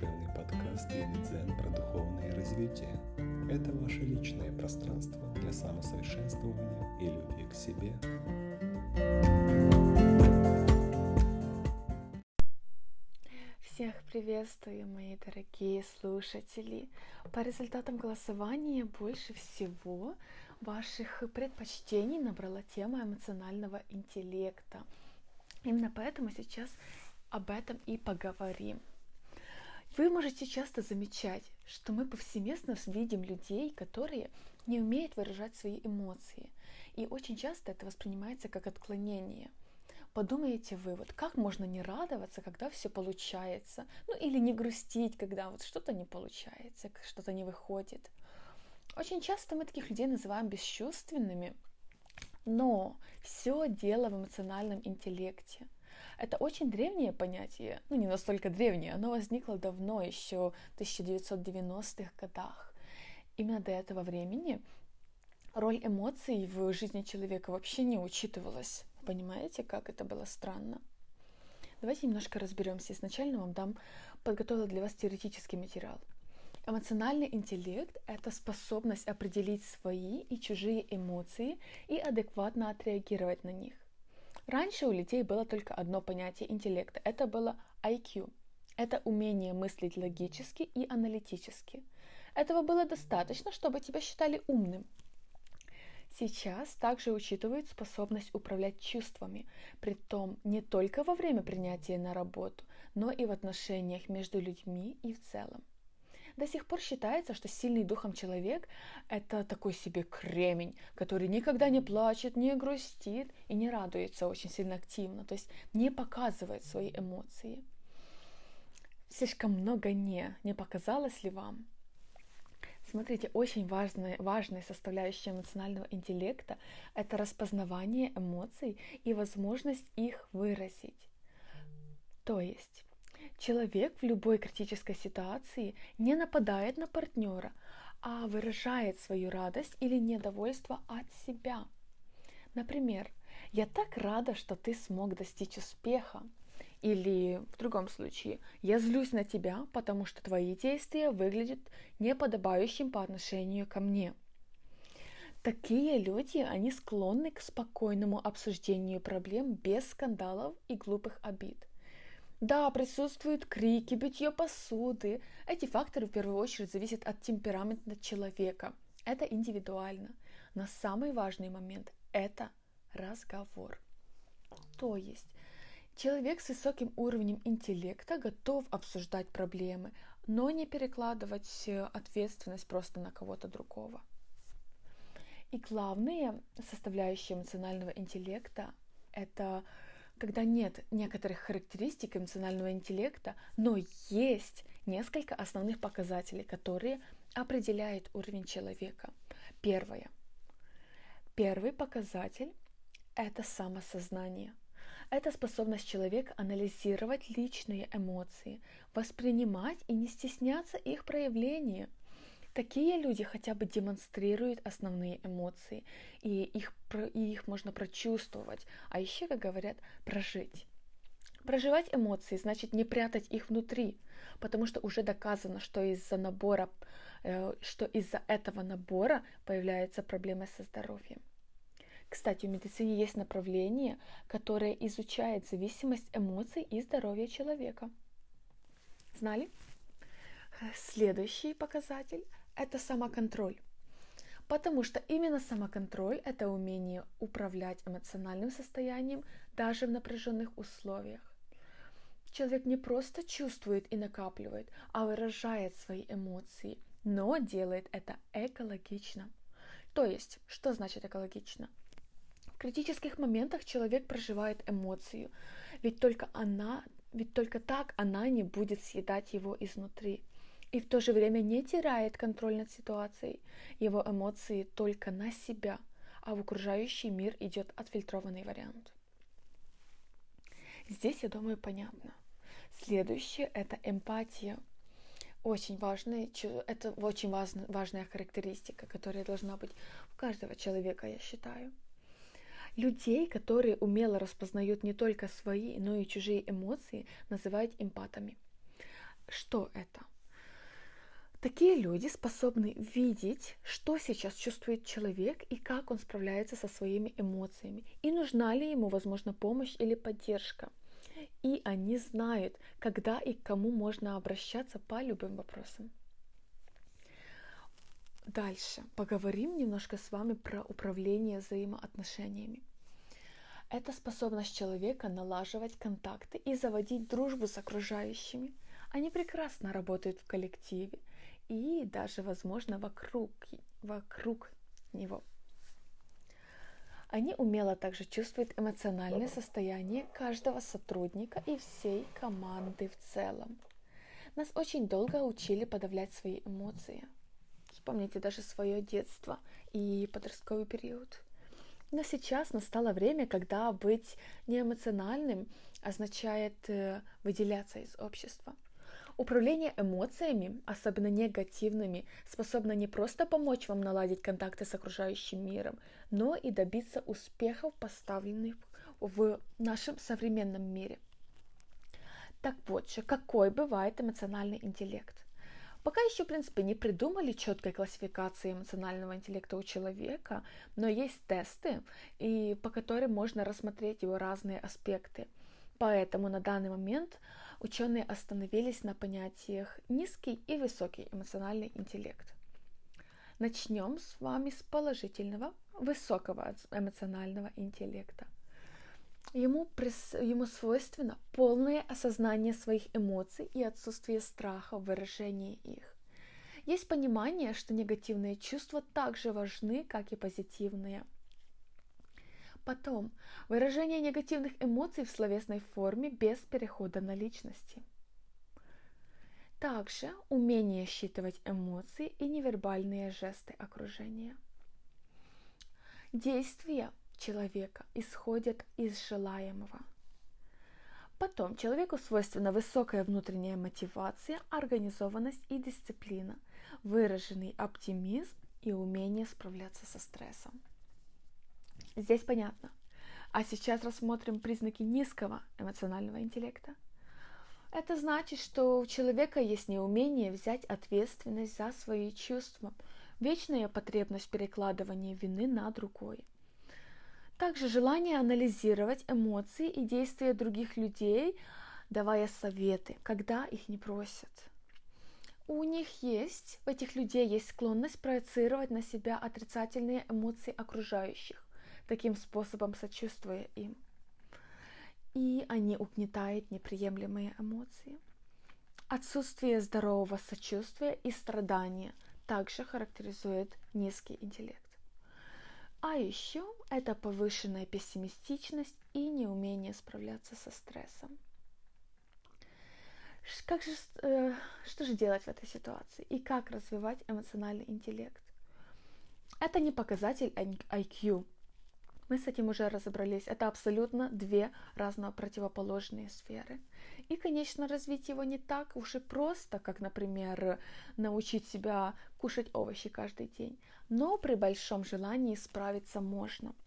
душевный подкаст Юный Дзен про духовное развитие. Это ваше личное пространство для самосовершенствования и любви к себе. Всех приветствую, мои дорогие слушатели. По результатам голосования больше всего ваших предпочтений набрала тема эмоционального интеллекта. Именно поэтому сейчас об этом и поговорим. Вы можете часто замечать, что мы повсеместно видим людей, которые не умеют выражать свои эмоции. И очень часто это воспринимается как отклонение. Подумаете вы, вот как можно не радоваться, когда все получается? Ну или не грустить, когда вот что-то не получается, что-то не выходит. Очень часто мы таких людей называем бесчувственными, но все дело в эмоциональном интеллекте – это очень древнее понятие, ну не настолько древнее, оно возникло давно, еще в 1990-х годах. Именно до этого времени роль эмоций в жизни человека вообще не учитывалась. Понимаете, как это было странно? Давайте немножко разберемся. Изначально вам дам, подготовила для вас теоретический материал. Эмоциональный интеллект – это способность определить свои и чужие эмоции и адекватно отреагировать на них. Раньше у людей было только одно понятие интеллекта. Это было IQ. Это умение мыслить логически и аналитически. Этого было достаточно, чтобы тебя считали умным. Сейчас также учитывают способность управлять чувствами, при том не только во время принятия на работу, но и в отношениях между людьми и в целом. До сих пор считается, что сильный духом человек – это такой себе кремень, который никогда не плачет, не грустит и не радуется очень сильно активно, то есть не показывает свои эмоции. Слишком много «не». Не показалось ли вам? Смотрите, очень важная, важная составляющая эмоционального интеллекта – это распознавание эмоций и возможность их выразить. То есть Человек в любой критической ситуации не нападает на партнера, а выражает свою радость или недовольство от себя. Например, «Я так рада, что ты смог достичь успеха». Или в другом случае, «Я злюсь на тебя, потому что твои действия выглядят неподобающим по отношению ко мне». Такие люди, они склонны к спокойному обсуждению проблем без скандалов и глупых обид. Да, присутствуют крики, битье посуды. Эти факторы в первую очередь зависят от темперамента человека. Это индивидуально. Но самый важный момент – это разговор. То есть человек с высоким уровнем интеллекта готов обсуждать проблемы, но не перекладывать ответственность просто на кого-то другого. И главные составляющие эмоционального интеллекта – это когда нет некоторых характеристик эмоционального интеллекта, но есть несколько основных показателей, которые определяют уровень человека. Первое. Первый показатель – это самосознание. Это способность человека анализировать личные эмоции, воспринимать и не стесняться их проявления – Такие люди хотя бы демонстрируют основные эмоции, и их, и их можно прочувствовать, а еще, как говорят, прожить. Проживать эмоции значит не прятать их внутри, потому что уже доказано, что из-за набора, э, что из-за этого набора появляются проблемы со здоровьем. Кстати, в медицине есть направление, которое изучает зависимость эмоций и здоровья человека. Знали? Следующий показатель это самоконтроль. Потому что именно самоконтроль – это умение управлять эмоциональным состоянием даже в напряженных условиях. Человек не просто чувствует и накапливает, а выражает свои эмоции, но делает это экологично. То есть, что значит экологично? В критических моментах человек проживает эмоцию, ведь только она, ведь только так она не будет съедать его изнутри и в то же время не теряет контроль над ситуацией. Его эмоции только на себя, а в окружающий мир идет отфильтрованный вариант. Здесь, я думаю, понятно. Следующее – это эмпатия. Очень важная, это очень важная, важная характеристика, которая должна быть у каждого человека, я считаю. Людей, которые умело распознают не только свои, но и чужие эмоции, называют эмпатами – Что это? Такие люди способны видеть, что сейчас чувствует человек и как он справляется со своими эмоциями, и нужна ли ему, возможно, помощь или поддержка. И они знают, когда и к кому можно обращаться по любым вопросам. Дальше поговорим немножко с вами про управление взаимоотношениями. Это способность человека налаживать контакты и заводить дружбу с окружающими. Они прекрасно работают в коллективе и даже, возможно, вокруг, вокруг него. Они умело также чувствуют эмоциональное состояние каждого сотрудника и всей команды в целом. Нас очень долго учили подавлять свои эмоции. Вспомните даже свое детство и подростковый период. Но сейчас настало время, когда быть неэмоциональным означает э, выделяться из общества – Управление эмоциями, особенно негативными, способно не просто помочь вам наладить контакты с окружающим миром, но и добиться успехов, поставленных в нашем современном мире. Так вот же, какой бывает эмоциональный интеллект? Пока еще, в принципе, не придумали четкой классификации эмоционального интеллекта у человека, но есть тесты, и по которым можно рассмотреть его разные аспекты. Поэтому на данный момент ученые остановились на понятиях низкий и высокий эмоциональный интеллект. Начнем с вами с положительного, высокого эмоционального интеллекта. Ему, ему свойственно полное осознание своих эмоций и отсутствие страха в выражении их. Есть понимание, что негативные чувства также важны, как и позитивные – Потом, выражение негативных эмоций в словесной форме без перехода на личности. Также умение считывать эмоции и невербальные жесты окружения. Действия человека исходят из желаемого. Потом человеку свойственна высокая внутренняя мотивация, организованность и дисциплина, выраженный оптимизм и умение справляться со стрессом. Здесь понятно. А сейчас рассмотрим признаки низкого эмоционального интеллекта. Это значит, что у человека есть неумение взять ответственность за свои чувства, вечная потребность перекладывания вины на другой. Также желание анализировать эмоции и действия других людей, давая советы, когда их не просят. У них есть, у этих людей есть склонность проецировать на себя отрицательные эмоции окружающих таким способом сочувствуя им. И они угнетают неприемлемые эмоции. Отсутствие здорового сочувствия и страдания также характеризует низкий интеллект. А еще это повышенная пессимистичность и неумение справляться со стрессом. Как же, э, что же делать в этой ситуации и как развивать эмоциональный интеллект? Это не показатель IQ, мы с этим уже разобрались. Это абсолютно две разно противоположные сферы. И, конечно, развить его не так уж и просто, как, например, научить себя кушать овощи каждый день. Но при большом желании справиться можно –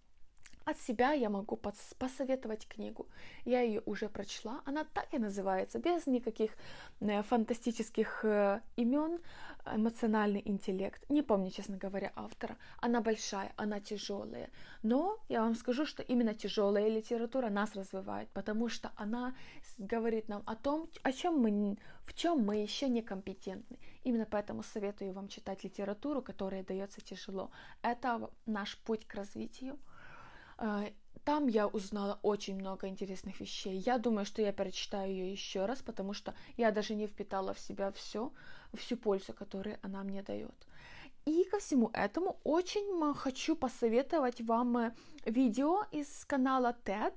от себя я могу посоветовать книгу. Я ее уже прочла. Она так и называется, без никаких э, фантастических э, имен. Эмоциональный интеллект. Не помню, честно говоря, автора. Она большая, она тяжелая. Но я вам скажу, что именно тяжелая литература нас развивает, потому что она говорит нам о том, о чем мы, в чем мы еще не компетентны. Именно поэтому советую вам читать литературу, которая дается тяжело. Это наш путь к развитию. А, там я узнала очень много интересных вещей. Я думаю, что я перечитаю ее еще раз, потому что я даже не впитала в себя все, всю пользу, которую она мне дает. И ко всему этому очень хочу посоветовать вам э, видео из канала TED,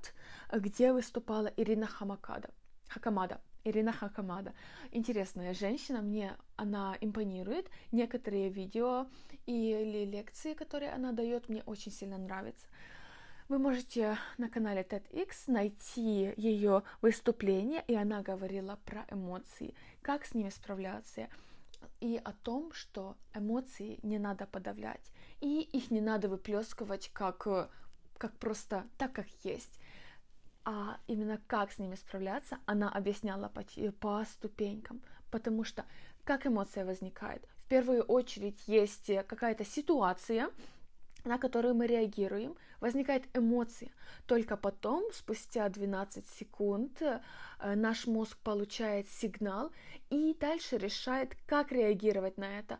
где выступала Ирина Хамакада. Хакамада. Ирина Хакамада. Интересная женщина, мне она импонирует. Некоторые видео и лекции, которые она дает, мне очень сильно нравятся. Вы можете на канале TEDx найти ее выступление, и она говорила про эмоции, как с ними справляться, и о том, что эмоции не надо подавлять, и их не надо выплескивать как, как просто так, как есть. А именно как с ними справляться, она объясняла по, по ступенькам. Потому что как эмоция возникает? В первую очередь есть какая-то ситуация, на которую мы реагируем, возникает эмоция. Только потом, спустя 12 секунд, э, наш мозг получает сигнал и дальше решает, как реагировать на это.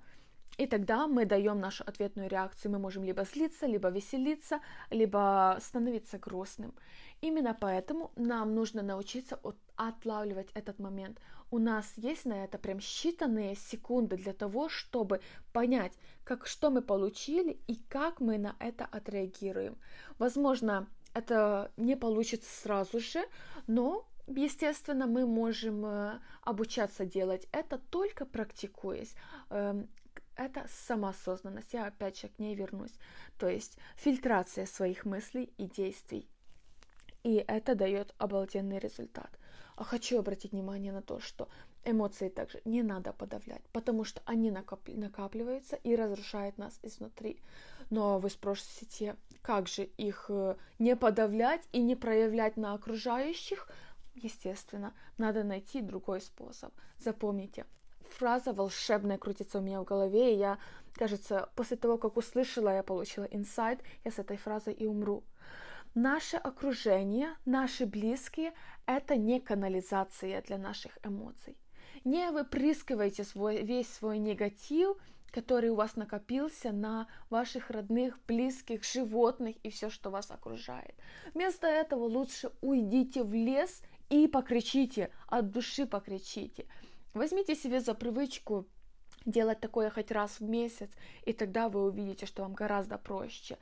И тогда мы даем нашу ответную реакцию. Мы можем либо злиться, либо веселиться, либо становиться грустным. Именно поэтому нам нужно научиться отлавливать этот момент. У нас есть на это прям считанные секунды для того, чтобы понять, как, что мы получили и как мы на это отреагируем. Возможно, это не получится сразу же, но Естественно, мы можем э, обучаться делать это только практикуясь. Эм, это самоосознанность. Я опять же к ней вернусь. То есть фильтрация своих мыслей и действий. И это дает обалденный результат. А хочу обратить внимание на то, что эмоции также не надо подавлять, потому что они накапливаются и разрушают нас изнутри. Но вы спросите, как же их э, не подавлять и не проявлять на окружающих? Естественно, надо найти другой способ. Запомните, фраза волшебная крутится у меня в голове, и я, кажется, после того, как услышала, я получила инсайт, я с этой фразой и умру. Наше окружение, наши близкие – это не канализация для наших эмоций. Не выпрыскивайте свой, весь свой негатив, который у вас накопился на ваших родных, близких, животных и все, что вас окружает. Вместо этого лучше уйдите в лес и покричите, от души покричите – Возьмите себе за привычку делать такое хоть раз в месяц, и тогда вы увидите, что вам гораздо проще.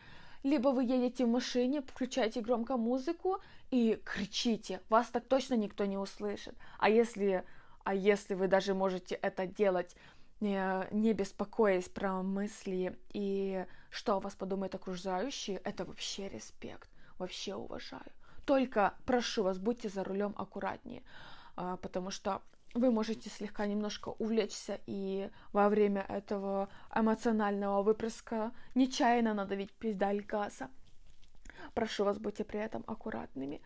Либо вы едете в машине, включаете громко музыку и кричите, вас так точно никто не услышит. А если, а если вы даже можете это делать не, не беспокоясь про мысли и что о вас подумают окружающие, это вообще респект, вообще уважаю. Только прошу вас, будьте за рулем аккуратнее, а, потому что вы можете слегка немножко увлечься и во время этого эмоционального выпрыска нечаянно надавить педаль газа. Прошу вас, будьте при этом аккуратными.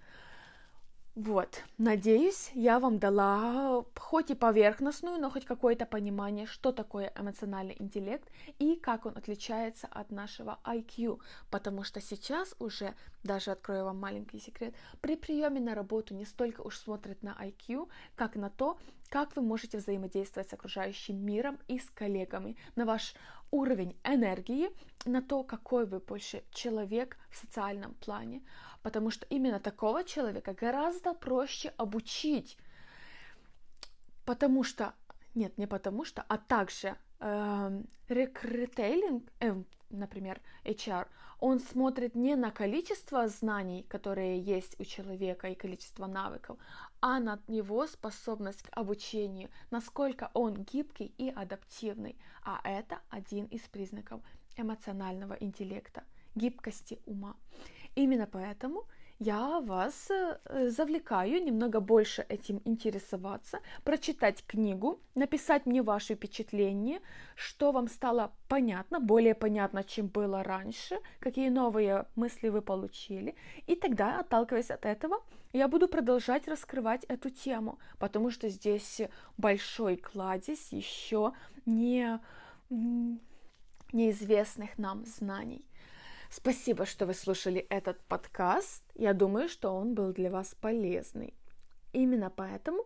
Вот, надеюсь, я вам дала хоть и поверхностную, но хоть какое-то понимание, что такое эмоциональный интеллект и как он отличается от нашего IQ, потому что сейчас уже, даже открою вам маленький секрет, при приеме на работу не столько уж смотрят на IQ, как на то, как вы можете взаимодействовать с окружающим миром и с коллегами, на ваш уровень энергии, на то, какой вы больше человек в социальном плане, потому что именно такого человека гораздо проще обучить, потому что, нет, не потому что, а также э, рекрутейлинг, э, например, HR, он смотрит не на количество знаний, которые есть у человека и количество навыков, а на его способность к обучению, насколько он гибкий и адаптивный. А это один из признаков эмоционального интеллекта, гибкости ума. Именно поэтому я вас э, завлекаю немного больше этим интересоваться, прочитать книгу, написать мне ваши впечатления, что вам стало понятно, более понятно, чем было раньше, какие новые мысли вы получили. И тогда, отталкиваясь от этого, я буду продолжать раскрывать эту тему, потому что здесь большой кладезь еще не неизвестных нам знаний. Спасибо, что вы слушали этот подкаст. Я думаю, что он был для вас полезный. Именно поэтому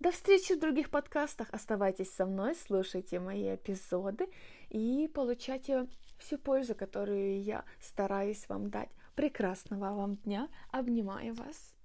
до встречи в других подкастах. Оставайтесь со мной, слушайте мои эпизоды и получайте всю пользу, которую я стараюсь вам дать. Прекрасного вам дня. Обнимаю вас.